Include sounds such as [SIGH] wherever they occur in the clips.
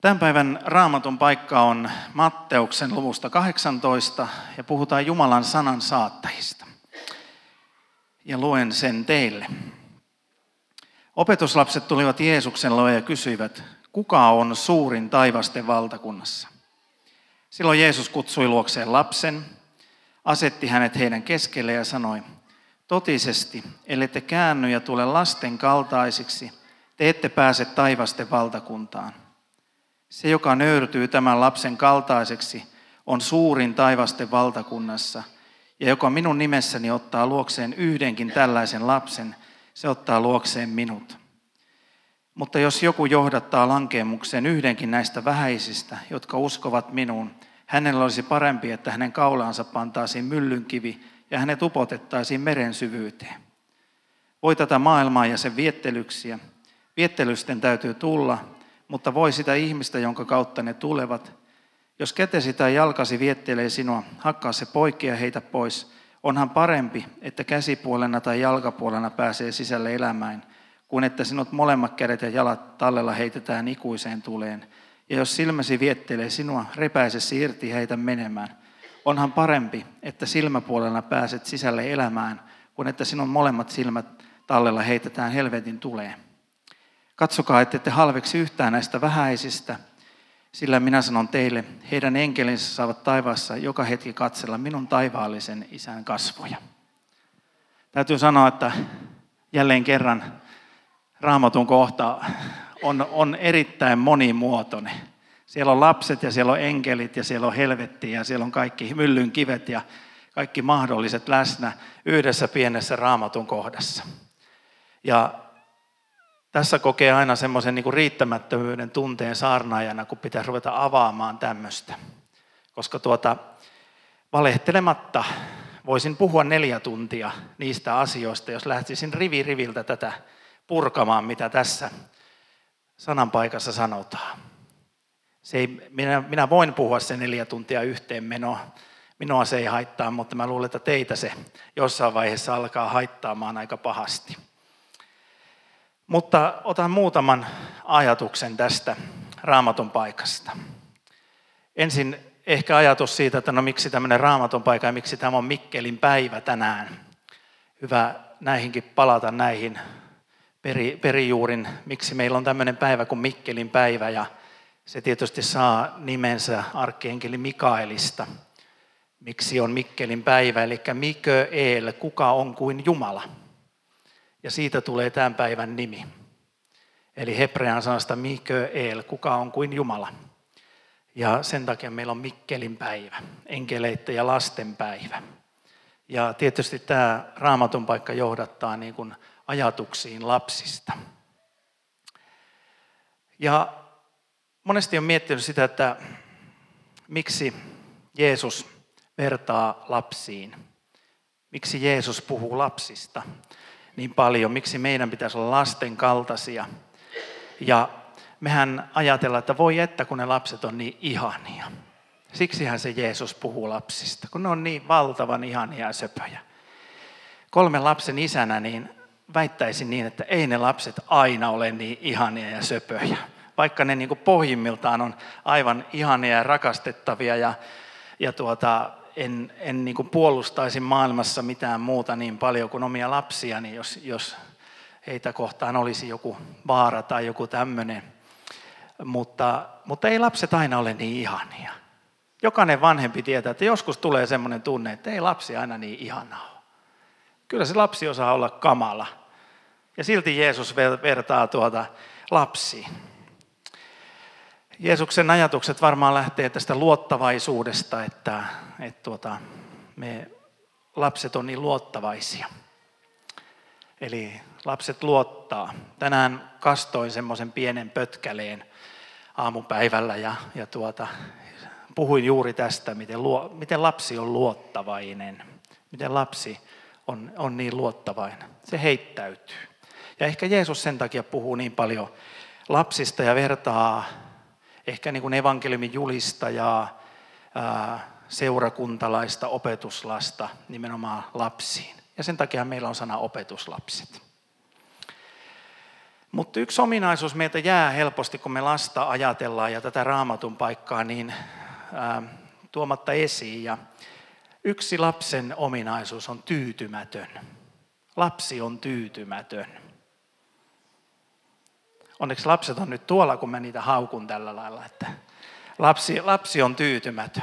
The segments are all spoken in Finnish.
Tämän päivän raamatun paikka on Matteuksen luvusta 18 ja puhutaan Jumalan sanan saattajista. Ja luen sen teille. Opetuslapset tulivat Jeesuksen luo ja kysyivät, kuka on suurin taivasten valtakunnassa? Silloin Jeesus kutsui luokseen lapsen, asetti hänet heidän keskelle ja sanoi, totisesti, ellette käänny ja tule lasten kaltaisiksi, te ette pääse taivasten valtakuntaan. Se, joka nöyrtyy tämän lapsen kaltaiseksi, on suurin taivasten valtakunnassa, ja joka minun nimessäni ottaa luokseen yhdenkin tällaisen lapsen, se ottaa luokseen minut. Mutta jos joku johdattaa lankeemukseen yhdenkin näistä vähäisistä, jotka uskovat minuun, hänellä olisi parempi, että hänen kaulaansa pantaisiin myllynkivi ja hänet upotettaisiin meren syvyyteen. Voi tätä maailmaa ja sen viettelyksiä. Viettelysten täytyy tulla, mutta voi sitä ihmistä, jonka kautta ne tulevat. Jos kätesi tai jalkasi viettelee sinua, hakkaa se poikki ja heitä pois. Onhan parempi, että käsipuolena tai jalkapuolena pääsee sisälle elämään, kuin että sinut molemmat kädet ja jalat tallella heitetään ikuiseen tuleen. Ja jos silmäsi viettelee sinua, repäise se irti heitä menemään. Onhan parempi, että silmäpuolella pääset sisälle elämään, kuin että sinun molemmat silmät tallella heitetään helvetin tuleen. Katsokaa, että ette halveksi yhtään näistä vähäisistä, sillä minä sanon teille, heidän enkelinsä saavat taivaassa joka hetki katsella minun taivaallisen isän kasvoja. Täytyy sanoa, että jälleen kerran raamatun kohta on, on erittäin monimuotoinen. Siellä on lapset ja siellä on enkelit ja siellä on helvetti ja siellä on kaikki myllyn kivet ja kaikki mahdolliset läsnä yhdessä pienessä raamatun kohdassa. Ja tässä kokee aina semmoisen niin riittämättömyyden tunteen saarnaajana, kun pitää ruveta avaamaan tämmöistä. Koska tuota, valehtelematta voisin puhua neljä tuntia niistä asioista, jos lähtisin rivi riviltä tätä purkamaan, mitä tässä sananpaikassa sanotaan. Se ei, minä, minä voin puhua se neljä tuntia yhteen menoa. Minua se ei haittaa, mutta mä luulen, että teitä se jossain vaiheessa alkaa haittaamaan aika pahasti. Mutta otan muutaman ajatuksen tästä raamatun paikasta. Ensin ehkä ajatus siitä, että no miksi tämmöinen raamatun paikka ja miksi tämä on Mikkelin päivä tänään. Hyvä näihinkin palata näihin peri, perijuurin, miksi meillä on tämmöinen päivä kuin Mikkelin päivä ja se tietysti saa nimensä arkkienkeli Mikaelista. Miksi on Mikkelin päivä, eli Mikö El, kuka on kuin Jumala. Ja siitä tulee tämän päivän nimi. Eli hebrean sanasta Mikö El, kuka on kuin Jumala. Ja sen takia meillä on Mikkelin päivä, enkeleiden ja lasten päivä. Ja tietysti tämä raamatun paikka johdattaa niin kuin ajatuksiin lapsista. Ja monesti on miettinyt sitä, että miksi Jeesus vertaa lapsiin. Miksi Jeesus puhuu lapsista niin paljon? Miksi meidän pitäisi olla lasten kaltaisia? Ja mehän ajatellaan, että voi että kun ne lapset on niin ihania. Siksihän se Jeesus puhuu lapsista, kun ne on niin valtavan ihania ja söpöjä. Kolmen lapsen isänä niin väittäisin niin, että ei ne lapset aina ole niin ihania ja söpöjä. Vaikka ne niin pohjimmiltaan on aivan ihania ja rakastettavia ja, ja tuota, en, en niin kuin puolustaisi maailmassa mitään muuta niin paljon kuin omia lapsiani, jos, jos heitä kohtaan olisi joku vaara tai joku tämmöinen. Mutta, mutta ei lapset aina ole niin ihania. Jokainen vanhempi tietää, että joskus tulee semmoinen tunne, että ei lapsi aina niin ihanaa Kyllä se lapsi osaa olla kamala. Ja silti Jeesus vertaa tuota lapsiin. Jeesuksen ajatukset varmaan lähtee tästä luottavaisuudesta, että, että tuota, me lapset on niin luottavaisia. Eli lapset luottaa. Tänään kastoin semmoisen pienen pötkäleen aamupäivällä ja, ja tuota, puhuin juuri tästä, miten, luo, miten lapsi on luottavainen. Miten lapsi on, on niin luottavainen. Se heittäytyy. Ja ehkä Jeesus sen takia puhuu niin paljon lapsista ja vertaa ehkä niin kuin evankeliumin julistajaa, seurakuntalaista, opetuslasta nimenomaan lapsiin. Ja sen takia meillä on sana opetuslapset. Mutta yksi ominaisuus meiltä jää helposti, kun me lasta ajatellaan ja tätä raamatun paikkaa, niin tuomatta esiin. Ja yksi lapsen ominaisuus on tyytymätön. Lapsi on tyytymätön. Onneksi lapset on nyt tuolla, kun mä niitä haukun tällä lailla, että lapsi, lapsi on tyytymätön.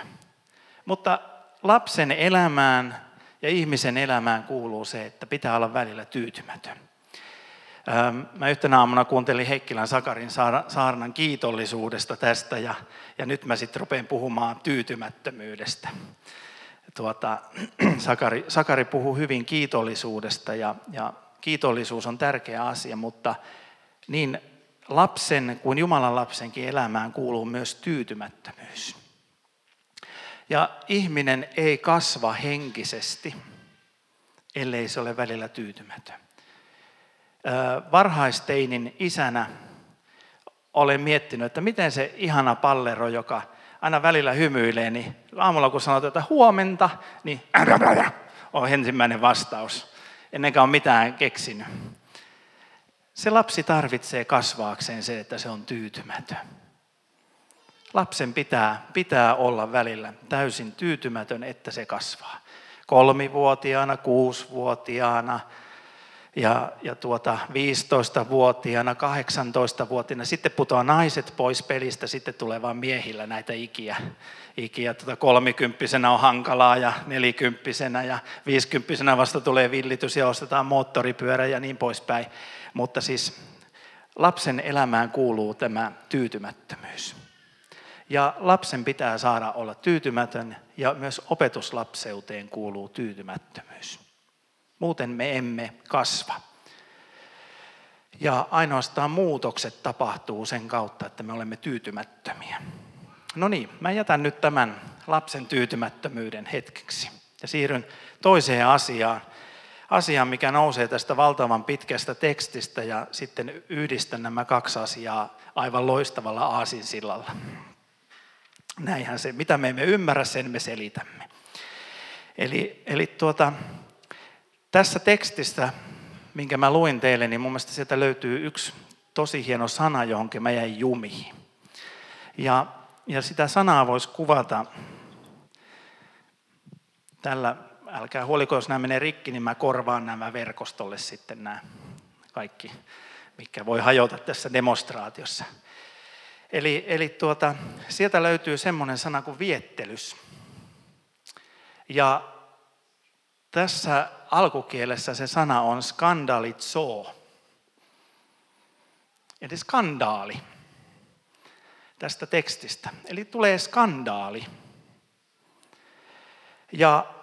Mutta lapsen elämään ja ihmisen elämään kuuluu se, että pitää olla välillä tyytymätön. Mä yhtenä aamuna kuuntelin Heikkilän Sakarin saarnan kiitollisuudesta tästä ja, ja nyt mä sitten rupean puhumaan tyytymättömyydestä. Tuota, [CLEARS THROAT] Sakari, Sakari puhuu hyvin kiitollisuudesta ja, ja kiitollisuus on tärkeä asia, mutta niin lapsen kuin Jumalan lapsenkin elämään kuuluu myös tyytymättömyys. Ja ihminen ei kasva henkisesti, ellei se ole välillä tyytymätön. Varhaisteinin isänä olen miettinyt, että miten se ihana pallero, joka aina välillä hymyilee, niin aamulla kun sanotaan, että huomenta, niin [CLEARS THROAT] on ensimmäinen vastaus, ennenkään ole mitään keksinyt. Se lapsi tarvitsee kasvaakseen se, että se on tyytymätön. Lapsen pitää, pitää olla välillä täysin tyytymätön, että se kasvaa. Kolmivuotiaana, kuusivuotiaana ja, ja tuota 15-vuotiaana, 18-vuotiaana. Sitten putoaa naiset pois pelistä, sitten tulee vain miehillä näitä ikiä. ikiä. Tuota kolmikymppisenä on hankalaa ja nelikymppisenä ja viisikymppisenä vasta tulee villitys ja ostetaan moottoripyörä ja niin poispäin. Mutta siis lapsen elämään kuuluu tämä tyytymättömyys. Ja lapsen pitää saada olla tyytymätön ja myös opetuslapseuteen kuuluu tyytymättömyys. Muuten me emme kasva. Ja ainoastaan muutokset tapahtuu sen kautta, että me olemme tyytymättömiä. No niin, mä jätän nyt tämän lapsen tyytymättömyyden hetkeksi ja siirryn toiseen asiaan, asiaan, mikä nousee tästä valtavan pitkästä tekstistä ja sitten yhdistän nämä kaksi asiaa aivan loistavalla aasinsillalla. Näinhän se, mitä me emme ymmärrä, sen me selitämme. Eli, eli tuota, tässä tekstistä, minkä mä luin teille, niin mun mielestä sieltä löytyy yksi tosi hieno sana, johon mä jäin jumiin. Ja, ja sitä sanaa voisi kuvata tällä, älkää huoliko, jos nämä menee rikki, niin mä korvaan nämä verkostolle sitten nämä kaikki, mikä voi hajota tässä demonstraatiossa. Eli, eli tuota, sieltä löytyy semmoinen sana kuin viettelys. Ja tässä alkukielessä se sana on skandalitso. Eli skandaali tästä tekstistä. Eli tulee skandaali. Ja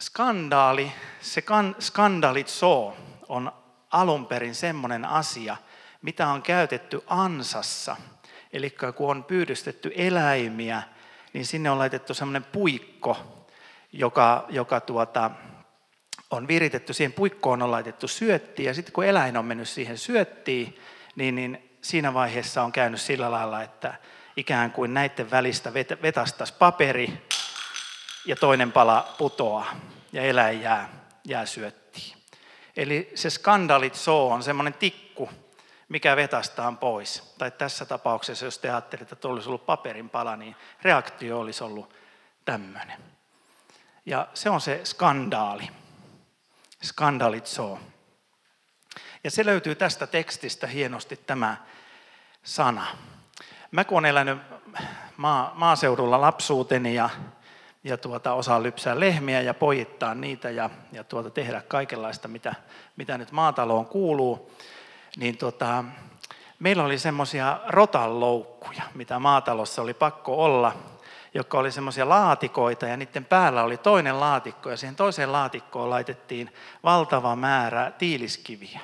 skandaali, se kan, skandalitso on alun perin semmoinen asia, mitä on käytetty ansassa – Eli kun on pyydystetty eläimiä, niin sinne on laitettu semmoinen puikko, joka, joka tuota, on viritetty. Siihen puikkoon on laitettu syötti ja sitten kun eläin on mennyt siihen syöttiin, niin, niin siinä vaiheessa on käynyt sillä lailla, että ikään kuin näiden välistä vetastaisi paperi ja toinen pala putoaa ja eläin jää, jää syöttiin. Eli se skandaalit soo on semmoinen tikku, mikä vetastaan pois. Tai tässä tapauksessa, jos te ajattelitte, että olisi ollut paperin pala, niin reaktio olisi ollut tämmöinen. Ja se on se skandaali. Skandalitso. Ja se löytyy tästä tekstistä hienosti tämä sana. Mä kun olen elänyt maa, maaseudulla lapsuuteni ja, ja tuota, osaan lypsää lehmiä ja pojittaa niitä ja, ja tuota, tehdä kaikenlaista, mitä, mitä nyt maataloon kuuluu, niin tota, meillä oli semmoisia rotanloukkuja, mitä maatalossa oli pakko olla, jotka oli semmoisia laatikoita ja niiden päällä oli toinen laatikko ja siihen toiseen laatikkoon laitettiin valtava määrä tiiliskiviä.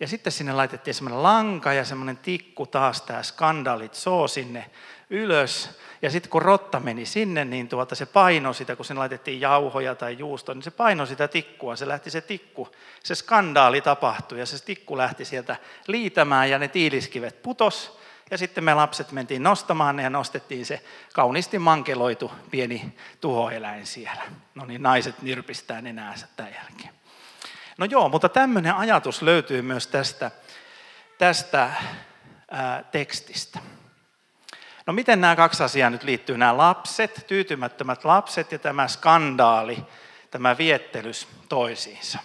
Ja sitten sinne laitettiin semmoinen lanka ja semmoinen tikku taas tämä skandaalit soo sinne ylös. Ja sitten kun rotta meni sinne, niin tuota se paino sitä, kun sen laitettiin jauhoja tai juustoa, niin se paino sitä tikkua. Se lähti se tikku, se skandaali tapahtui ja se tikku lähti sieltä liitämään ja ne tiiliskivet putos. Ja sitten me lapset mentiin nostamaan ne ja nostettiin se kauniisti mankeloitu pieni tuhoeläin siellä. No niin, naiset nyrpistää nenäänsä tämän jälkeen. No joo, mutta tämmöinen ajatus löytyy myös tästä, tästä ää, tekstistä. No miten nämä kaksi asiaa nyt liittyy? Nämä lapset, tyytymättömät lapset ja tämä skandaali, tämä viettelys toisiinsa.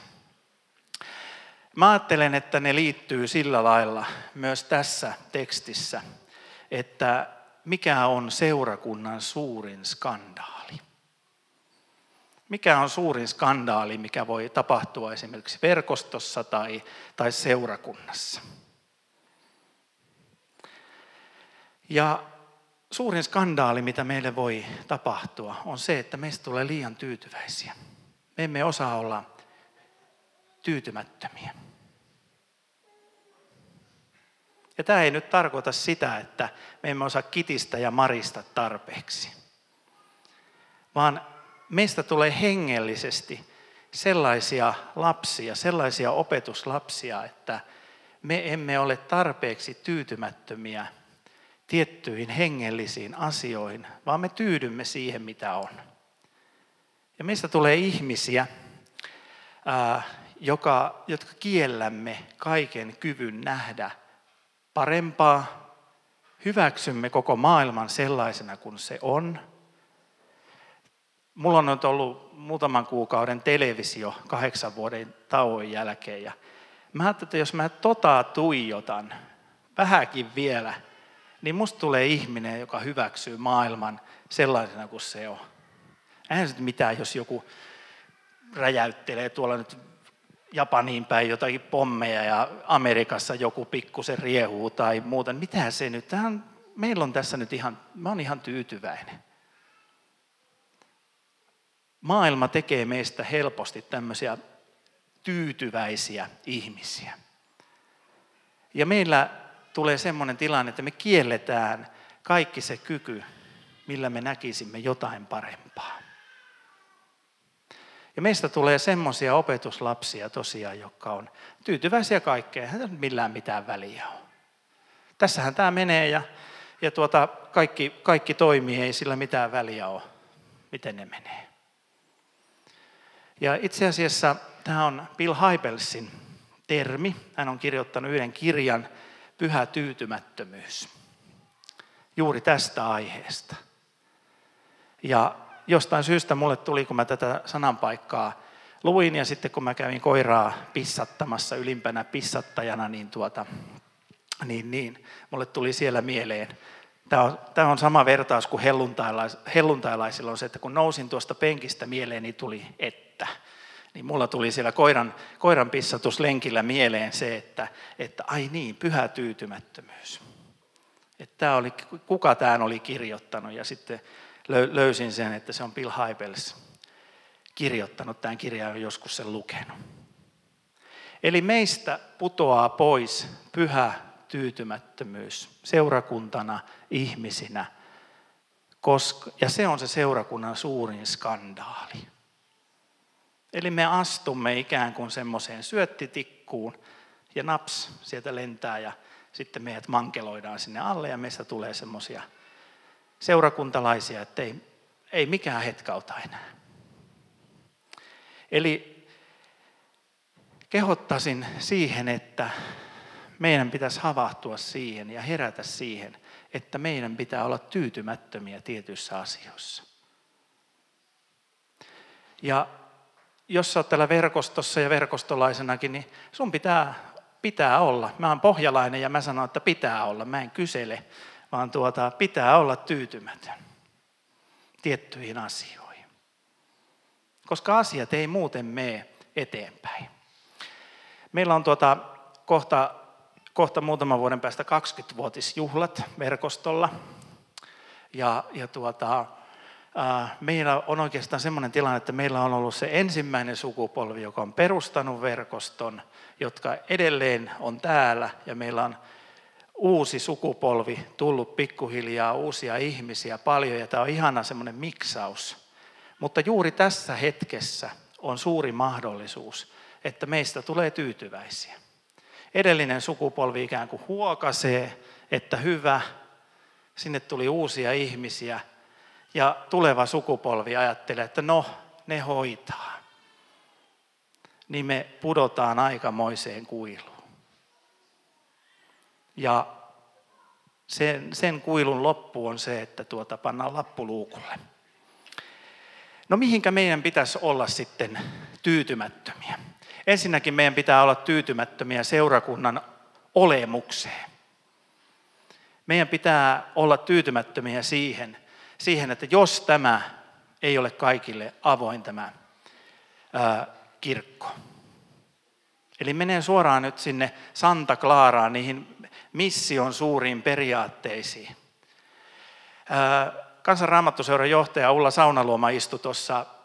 Mä ajattelen, että ne liittyy sillä lailla myös tässä tekstissä, että mikä on seurakunnan suurin skandaali. Mikä on suurin skandaali, mikä voi tapahtua esimerkiksi verkostossa tai, tai seurakunnassa? Ja suurin skandaali, mitä meille voi tapahtua, on se, että meistä tulee liian tyytyväisiä. Me emme osaa olla tyytymättömiä. Ja tämä ei nyt tarkoita sitä, että me emme osaa kitistä ja marista tarpeeksi, vaan meistä tulee hengellisesti sellaisia lapsia, sellaisia opetuslapsia, että me emme ole tarpeeksi tyytymättömiä tiettyihin hengellisiin asioihin, vaan me tyydymme siihen, mitä on. Ja meistä tulee ihmisiä, joka, jotka kiellämme kaiken kyvyn nähdä parempaa, hyväksymme koko maailman sellaisena kuin se on. Mulla on nyt ollut muutaman kuukauden televisio kahdeksan vuoden tauon jälkeen ja mä ajattelin, että jos mä tota tuijotan vähäkin vielä, niin musta tulee ihminen, joka hyväksyy maailman sellaisena kuin se on. Eihän se mitään, jos joku räjäyttelee tuolla nyt Japaniin päin jotakin pommeja ja Amerikassa joku pikkusen riehuu tai muuta. Mitä se nyt? Tähän, meillä on tässä nyt ihan, mä oon ihan tyytyväinen. Maailma tekee meistä helposti tämmöisiä tyytyväisiä ihmisiä. Ja meillä tulee semmoinen tilanne, että me kielletään kaikki se kyky, millä me näkisimme jotain parempaa. Ja meistä tulee semmoisia opetuslapsia tosiaan, jotka on tyytyväisiä kaikkeen, ei millään mitään väliä ole. Tässähän tämä menee ja, ja tuota, kaikki, kaikki toimii, ei sillä mitään väliä ole, miten ne menee. Ja itse asiassa tämä on Bill Hybelsin termi. Hän on kirjoittanut yhden kirjan, Pyhä tyytymättömyys, juuri tästä aiheesta. Ja jostain syystä mulle tuli, kun mä tätä sananpaikkaa luin ja sitten kun mä kävin koiraa pissattamassa ylimpänä pissattajana, niin, tuota, niin, niin mulle tuli siellä mieleen. Tämä on, tämä on sama vertaus kuin helluntailais, helluntailaisilla on se, että kun nousin tuosta penkistä mieleen, niin tuli että. Niin mulla tuli siellä koiran, koiran pissatuslenkillä mieleen se, että, että ai niin, pyhä tyytymättömyys. Että oli, kuka tämän oli kirjoittanut ja sitten löysin sen, että se on Bill Hybels kirjoittanut tämän kirjan ja joskus sen lukenut. Eli meistä putoaa pois pyhä tyytymättömyys seurakuntana, ihmisinä, koska, ja se on se seurakunnan suurin skandaali. Eli me astumme ikään kuin semmoiseen syöttitikkuun ja naps sieltä lentää ja sitten meidät mankeloidaan sinne alle ja meistä tulee semmoisia seurakuntalaisia, että ei, ei mikään hetkauta enää. Eli kehottaisin siihen, että meidän pitäisi havahtua siihen ja herätä siihen, että meidän pitää olla tyytymättömiä tietyissä asioissa. Ja jos sä oot täällä verkostossa ja verkostolaisenakin, niin sun pitää, pitää olla. Mä oon pohjalainen ja mä sanon, että pitää olla. Mä en kysele, vaan tuota, pitää olla tyytymätön tiettyihin asioihin. Koska asiat ei muuten mene eteenpäin. Meillä on tuota, kohta, kohta muutaman vuoden päästä 20-vuotisjuhlat verkostolla. Ja, ja tuota, meillä on oikeastaan sellainen tilanne, että meillä on ollut se ensimmäinen sukupolvi, joka on perustanut verkoston, jotka edelleen on täällä ja meillä on uusi sukupolvi tullut pikkuhiljaa, uusia ihmisiä paljon ja tämä on ihana semmoinen miksaus. Mutta juuri tässä hetkessä on suuri mahdollisuus, että meistä tulee tyytyväisiä. Edellinen sukupolvi ikään kuin huokasee, että hyvä, sinne tuli uusia ihmisiä ja tuleva sukupolvi ajattelee, että no, ne hoitaa. Niin me pudotaan aikamoiseen kuiluun. Ja sen, sen kuilun loppu on se, että tuota pannaan lappuluukulle. No mihinkä meidän pitäisi olla sitten tyytymättömiä? Ensinnäkin meidän pitää olla tyytymättömiä seurakunnan olemukseen. Meidän pitää olla tyytymättömiä siihen, siihen että jos tämä ei ole kaikille avoin tämä ää, kirkko. Eli menee suoraan nyt sinne Santa Claraan, niihin mission suuriin periaatteisiin. Kansanraamattuseuran johtaja Ulla Saunaluoma istui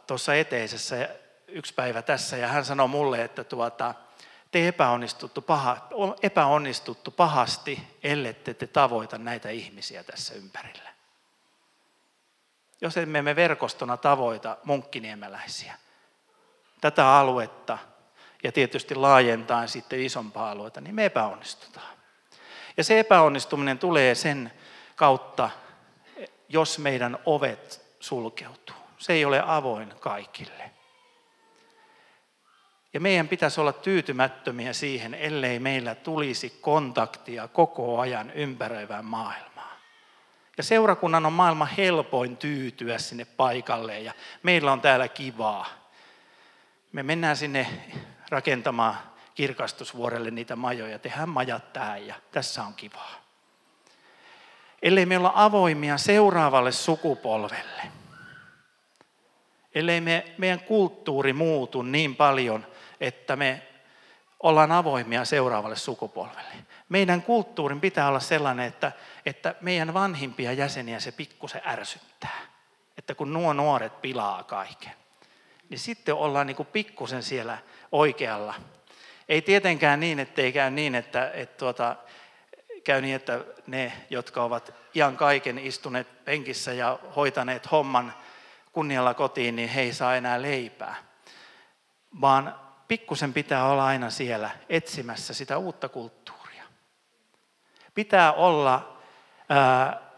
tuossa eteisessä yksi päivä tässä ja hän sanoi mulle, että tuota, te epäonnistuttu, paha, epäonnistuttu pahasti, ellette te tavoita näitä ihmisiä tässä ympärillä. Jos emme me verkostona tavoita munkkiniemeläisiä, tätä aluetta ja tietysti laajentaa sitten isompaa aluetta, niin me epäonnistutaan. Ja se epäonnistuminen tulee sen kautta, jos meidän ovet sulkeutuu. Se ei ole avoin kaikille. Ja meidän pitäisi olla tyytymättömiä siihen, ellei meillä tulisi kontaktia koko ajan ympäröivään maailmaan. Ja seurakunnan on maailman helpoin tyytyä sinne paikalle ja meillä on täällä kivaa. Me mennään sinne rakentamaan kirkastusvuorelle niitä majoja, tehdään majat tähän ja tässä on kivaa. Ellei me olla avoimia seuraavalle sukupolvelle, ellei me, meidän kulttuuri muutu niin paljon, että me ollaan avoimia seuraavalle sukupolvelle. Meidän kulttuurin pitää olla sellainen, että, että meidän vanhimpia jäseniä se pikkusen ärsyttää. Että kun nuo nuoret pilaa kaiken, niin sitten ollaan niin pikkusen siellä oikealla. Ei tietenkään niin, ettei käy niin, että, että tuota, käy niin, että ne, jotka ovat iän kaiken istuneet penkissä ja hoitaneet homman kunnialla kotiin, niin he ei saa enää leipää. Vaan pikkusen pitää olla aina siellä etsimässä sitä uutta kulttuuria. Pitää olla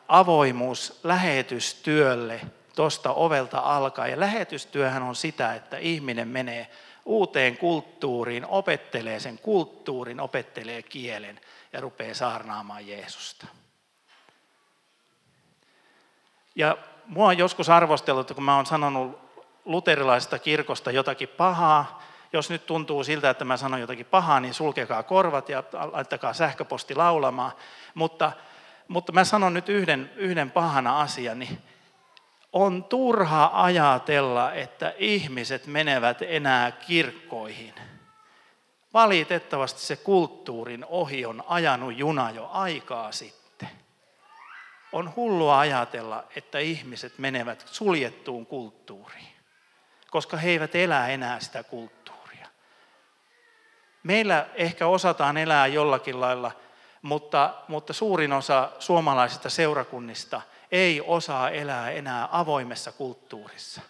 avoimuus lähetystyölle tuosta ovelta alkaa. Ja lähetystyöhän on sitä, että ihminen menee uuteen kulttuuriin, opettelee sen kulttuurin, opettelee kielen ja rupeaa saarnaamaan Jeesusta. Ja mua on joskus arvosteltu, kun mä oon sanonut luterilaisesta kirkosta jotakin pahaa, jos nyt tuntuu siltä, että mä sanon jotakin pahaa, niin sulkekaa korvat ja laittakaa sähköposti laulamaan. Mutta, mutta mä sanon nyt yhden, yhden pahana asian, niin on turha ajatella, että ihmiset menevät enää kirkkoihin. Valitettavasti se kulttuurin ohi on ajanut juna jo aikaa sitten. On hullua ajatella, että ihmiset menevät suljettuun kulttuuriin, koska he eivät elä enää sitä kulttuuria. Meillä ehkä osataan elää jollakin lailla, mutta, mutta suurin osa suomalaisista seurakunnista – ei osaa elää enää avoimessa kulttuurissa,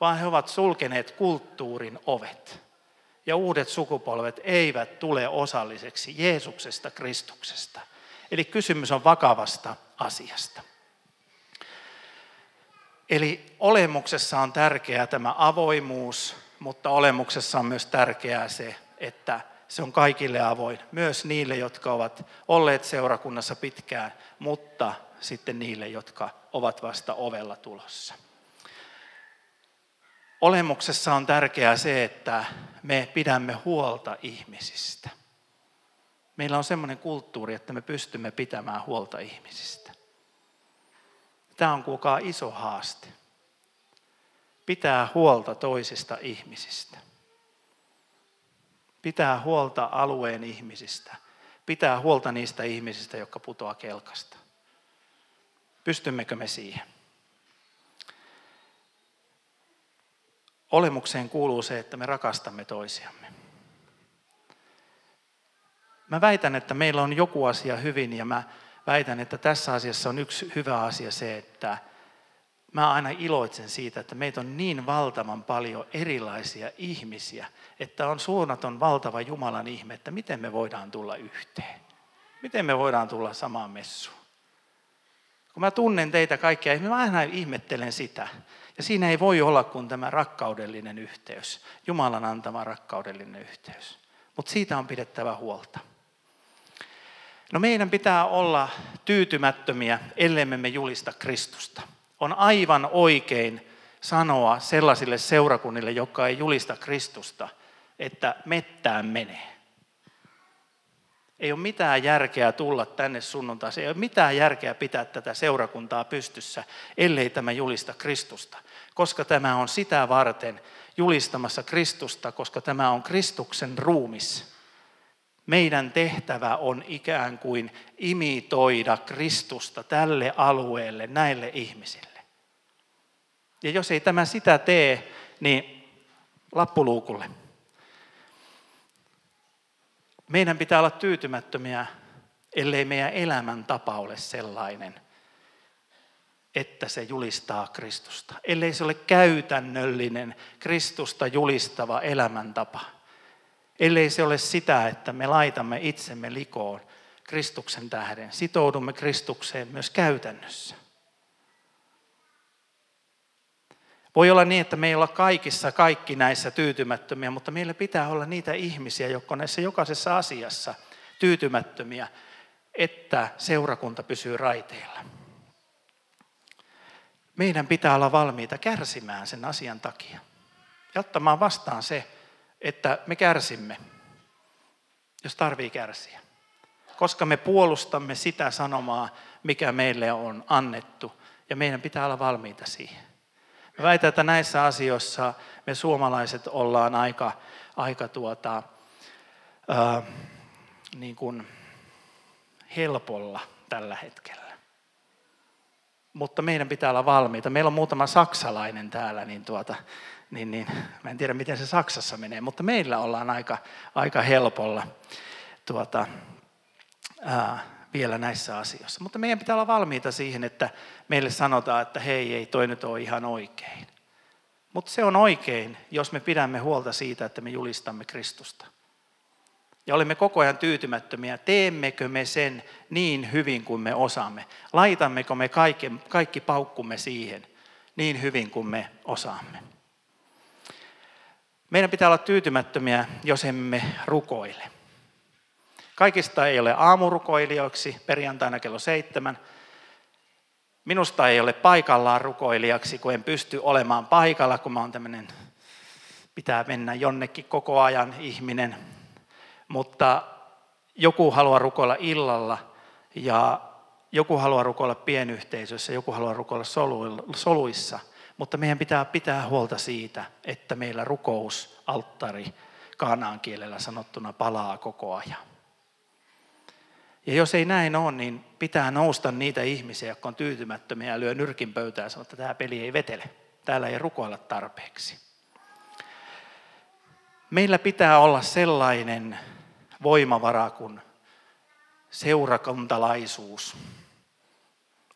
vaan he ovat sulkeneet kulttuurin ovet. Ja uudet sukupolvet eivät tule osalliseksi Jeesuksesta, Kristuksesta. Eli kysymys on vakavasta asiasta. Eli olemuksessa on tärkeää tämä avoimuus, mutta olemuksessa on myös tärkeää se, että se on kaikille avoin, myös niille, jotka ovat olleet seurakunnassa pitkään, mutta sitten niille, jotka ovat vasta ovella tulossa. Olemuksessa on tärkeää se, että me pidämme huolta ihmisistä. Meillä on semmoinen kulttuuri, että me pystymme pitämään huolta ihmisistä. Tämä on kuulkaa iso haaste. Pitää huolta toisista ihmisistä. Pitää huolta alueen ihmisistä. Pitää huolta niistä ihmisistä, jotka putoaa kelkasta. Pystymmekö me siihen? Olemukseen kuuluu se, että me rakastamme toisiamme. Mä väitän, että meillä on joku asia hyvin ja mä väitän, että tässä asiassa on yksi hyvä asia se, että mä aina iloitsen siitä, että meitä on niin valtavan paljon erilaisia ihmisiä, että on suunnaton valtava Jumalan ihme, että miten me voidaan tulla yhteen. Miten me voidaan tulla samaan messuun. Kun mä tunnen teitä kaikkia, mä aina ihmettelen sitä. Ja siinä ei voi olla kuin tämä rakkaudellinen yhteys, Jumalan antama rakkaudellinen yhteys. Mutta siitä on pidettävä huolta. No meidän pitää olla tyytymättömiä, ellemme me julista Kristusta. On aivan oikein sanoa sellaisille seurakunnille, jotka ei julista Kristusta, että mettään menee. Ei ole mitään järkeä tulla tänne sunnuntaisin, ei ole mitään järkeä pitää tätä seurakuntaa pystyssä, ellei tämä julista Kristusta. Koska tämä on sitä varten julistamassa Kristusta, koska tämä on Kristuksen ruumis. Meidän tehtävä on ikään kuin imitoida Kristusta tälle alueelle, näille ihmisille. Ja jos ei tämä sitä tee, niin lappuluukulle. Meidän pitää olla tyytymättömiä, ellei meidän elämäntapa ole sellainen, että se julistaa Kristusta. Ellei se ole käytännöllinen Kristusta julistava elämäntapa. Ellei se ole sitä, että me laitamme itsemme likoon Kristuksen tähden, sitoudumme Kristukseen myös käytännössä. Voi olla niin, että me ei olla kaikissa kaikki näissä tyytymättömiä, mutta meillä pitää olla niitä ihmisiä, jotka on näissä jokaisessa asiassa tyytymättömiä, että seurakunta pysyy raiteilla. Meidän pitää olla valmiita kärsimään sen asian takia ja ottamaan vastaan se, että me kärsimme, jos tarvii kärsiä. Koska me puolustamme sitä sanomaa, mikä meille on annettu, ja meidän pitää olla valmiita siihen. Mä väitän, että näissä asioissa me suomalaiset ollaan aika, aika tuota, ää, niin kuin helpolla tällä hetkellä. Mutta meidän pitää olla valmiita. Meillä on muutama saksalainen täällä, niin, tuota, niin, niin mä en tiedä miten se Saksassa menee, mutta meillä ollaan aika, aika helpolla tuota, ää, vielä näissä asioissa. Mutta meidän pitää olla valmiita siihen, että meille sanotaan, että hei, ei toi nyt ole ihan oikein. Mutta se on oikein, jos me pidämme huolta siitä, että me julistamme Kristusta. Ja olemme koko ajan tyytymättömiä, teemmekö me sen niin hyvin kuin me osaamme. Laitammeko me kaikki, kaikki paukkumme siihen niin hyvin kuin me osaamme. Meidän pitää olla tyytymättömiä, jos emme rukoile. Kaikista ei ole aamurukoilijoiksi perjantaina kello seitsemän. Minusta ei ole paikallaan rukoilijaksi, kun en pysty olemaan paikalla, kun mä oon tämmöinen, pitää mennä jonnekin koko ajan ihminen. Mutta joku haluaa rukoilla illalla ja joku haluaa rukoilla pienyhteisössä, joku haluaa rukoilla soluissa. Mutta meidän pitää pitää huolta siitä, että meillä rukousalttari kaanaan kielellä sanottuna palaa koko ajan. Ja jos ei näin ole, niin pitää nousta niitä ihmisiä, jotka on tyytymättömiä ja lyö nyrkin pöytään ja sanoo, että tämä peli ei vetele. Täällä ei rukoilla tarpeeksi. Meillä pitää olla sellainen voimavara kuin seurakuntalaisuus.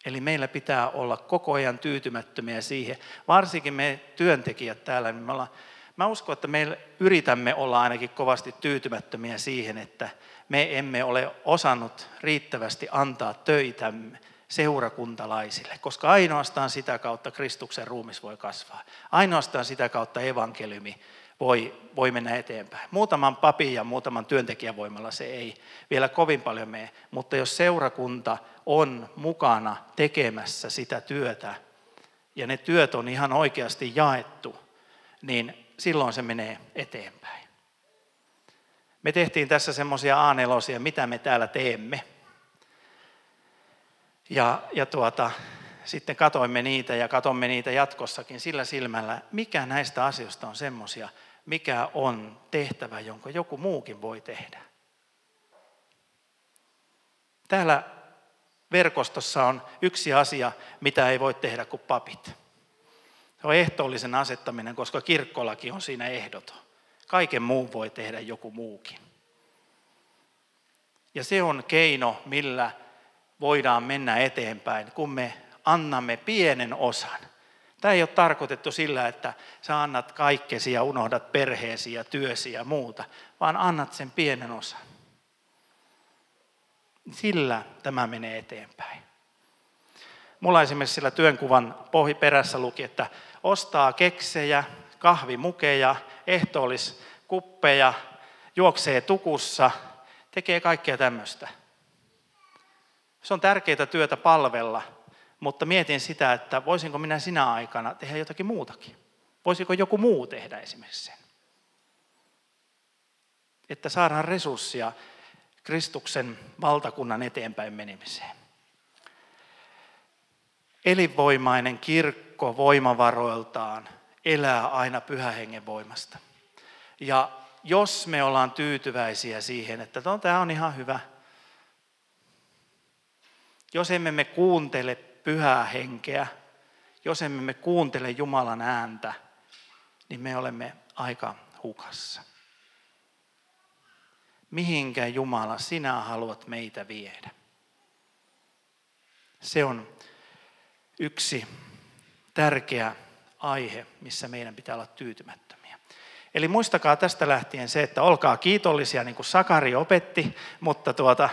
Eli meillä pitää olla koko ajan tyytymättömiä siihen. Varsinkin me työntekijät täällä, niin me ollaan, mä uskon, että me yritämme olla ainakin kovasti tyytymättömiä siihen, että me emme ole osannut riittävästi antaa töitä seurakuntalaisille, koska ainoastaan sitä kautta Kristuksen ruumis voi kasvaa. Ainoastaan sitä kautta evankeliumi voi, voi mennä eteenpäin. Muutaman papin ja muutaman työntekijän voimalla se ei vielä kovin paljon mene, mutta jos seurakunta on mukana tekemässä sitä työtä ja ne työt on ihan oikeasti jaettu, niin silloin se menee eteenpäin. Me tehtiin tässä semmoisia a mitä me täällä teemme. Ja, ja tuota, sitten katoimme niitä ja katomme niitä jatkossakin sillä silmällä, mikä näistä asioista on semmoisia, mikä on tehtävä, jonka joku muukin voi tehdä. Täällä verkostossa on yksi asia, mitä ei voi tehdä kuin papit. Se on ehtoollisen asettaminen, koska kirkkolaki on siinä ehdoton. Kaiken muun voi tehdä joku muukin. Ja se on keino, millä voidaan mennä eteenpäin, kun me annamme pienen osan. Tämä ei ole tarkoitettu sillä, että sä annat kaikkesi ja unohdat perheesi ja työsi ja muuta, vaan annat sen pienen osan. Sillä tämä menee eteenpäin. Mulla esimerkiksi sillä työnkuvan pohji perässä luki, että ostaa keksejä, kahvimukeja, ehtoolliskuppeja, juoksee tukussa, tekee kaikkea tämmöistä. Se on tärkeää työtä palvella, mutta mietin sitä, että voisinko minä sinä aikana tehdä jotakin muutakin. Voisiko joku muu tehdä esimerkiksi sen? Että saadaan resurssia Kristuksen valtakunnan eteenpäin menemiseen. Elinvoimainen kirkko voimavaroiltaan elää aina pyhähengen voimasta. Ja jos me ollaan tyytyväisiä siihen, että no, tämä on ihan hyvä, jos emme me kuuntele pyhää henkeä, jos emme me kuuntele Jumalan ääntä, niin me olemme aika hukassa. Mihinkä Jumala sinä haluat meitä viedä? Se on yksi tärkeä aihe, missä meidän pitää olla tyytymättömiä. Eli muistakaa tästä lähtien se, että olkaa kiitollisia, niin kuin Sakari opetti, mutta tuota,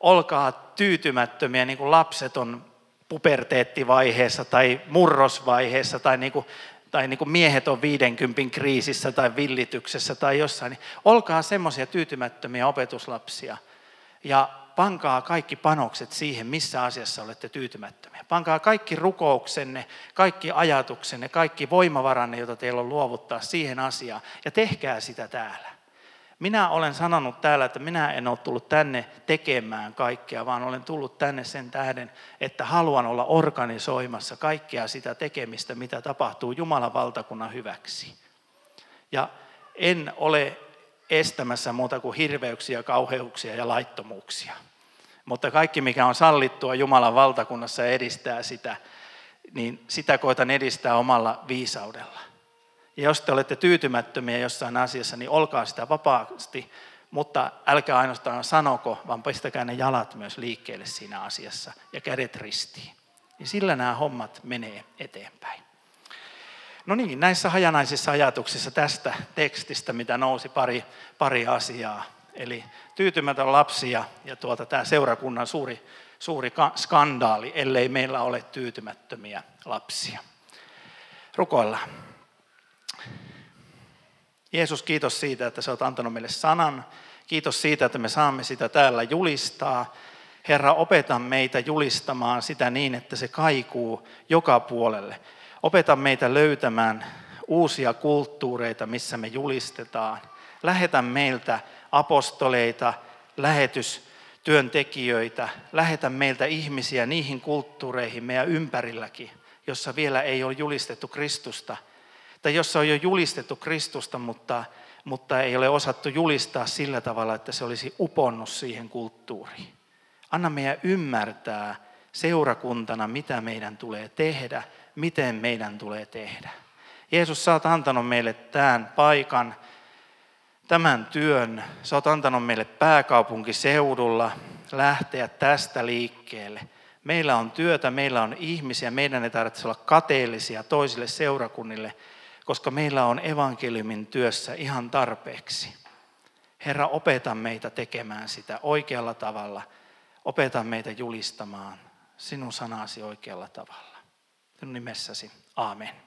olkaa tyytymättömiä, niin kuin lapset on puberteettivaiheessa tai murrosvaiheessa tai niin kuin, tai niin kuin miehet on 50 kriisissä tai villityksessä tai jossain. Niin olkaa semmoisia tyytymättömiä opetuslapsia ja pankaa kaikki panokset siihen, missä asiassa olette tyytymättömiä. Pankaa kaikki rukouksenne, kaikki ajatuksenne, kaikki voimavaranne, jota teillä on luovuttaa siihen asiaan ja tehkää sitä täällä. Minä olen sanonut täällä, että minä en ole tullut tänne tekemään kaikkea, vaan olen tullut tänne sen tähden, että haluan olla organisoimassa kaikkea sitä tekemistä, mitä tapahtuu Jumalan valtakunnan hyväksi. Ja en ole estämässä muuta kuin hirveyksiä, kauheuksia ja laittomuuksia. Mutta kaikki, mikä on sallittua Jumalan valtakunnassa edistää sitä, niin sitä koitan edistää omalla viisaudella. Ja jos te olette tyytymättömiä jossain asiassa, niin olkaa sitä vapaasti, mutta älkää ainoastaan sanoko, vaan pistäkää ne jalat myös liikkeelle siinä asiassa ja kädet ristiin. Ja sillä nämä hommat menee eteenpäin. No niin, näissä hajanaisissa ajatuksissa tästä tekstistä, mitä nousi pari, pari asiaa. Eli tyytymätön lapsi ja, ja tuota, tämä seurakunnan suuri, suuri skandaali, ellei meillä ole tyytymättömiä lapsia. Rukoillaan. Jeesus, kiitos siitä, että sä oot antanut meille sanan. Kiitos siitä, että me saamme sitä täällä julistaa. Herra, opeta meitä julistamaan sitä niin, että se kaikuu joka puolelle. Opeta meitä löytämään uusia kulttuureita, missä me julistetaan. Lähetä meiltä apostoleita, lähetystyöntekijöitä. Lähetä meiltä ihmisiä niihin kulttuureihin meidän ympärilläkin, jossa vielä ei ole julistettu Kristusta – tai jossa on jo julistettu Kristusta, mutta, mutta ei ole osattu julistaa sillä tavalla, että se olisi uponnut siihen kulttuuriin. Anna meidän ymmärtää seurakuntana, mitä meidän tulee tehdä, miten meidän tulee tehdä. Jeesus, sä oot antanut meille tämän paikan, tämän työn. Sä oot antanut meille pääkaupunkiseudulla lähteä tästä liikkeelle. Meillä on työtä, meillä on ihmisiä, meidän ei tarvitse olla kateellisia toisille seurakunnille, koska meillä on evankeliumin työssä ihan tarpeeksi. Herra, opeta meitä tekemään sitä oikealla tavalla. Opeta meitä julistamaan sinun sanasi oikealla tavalla. Sinun nimessäsi. Aamen.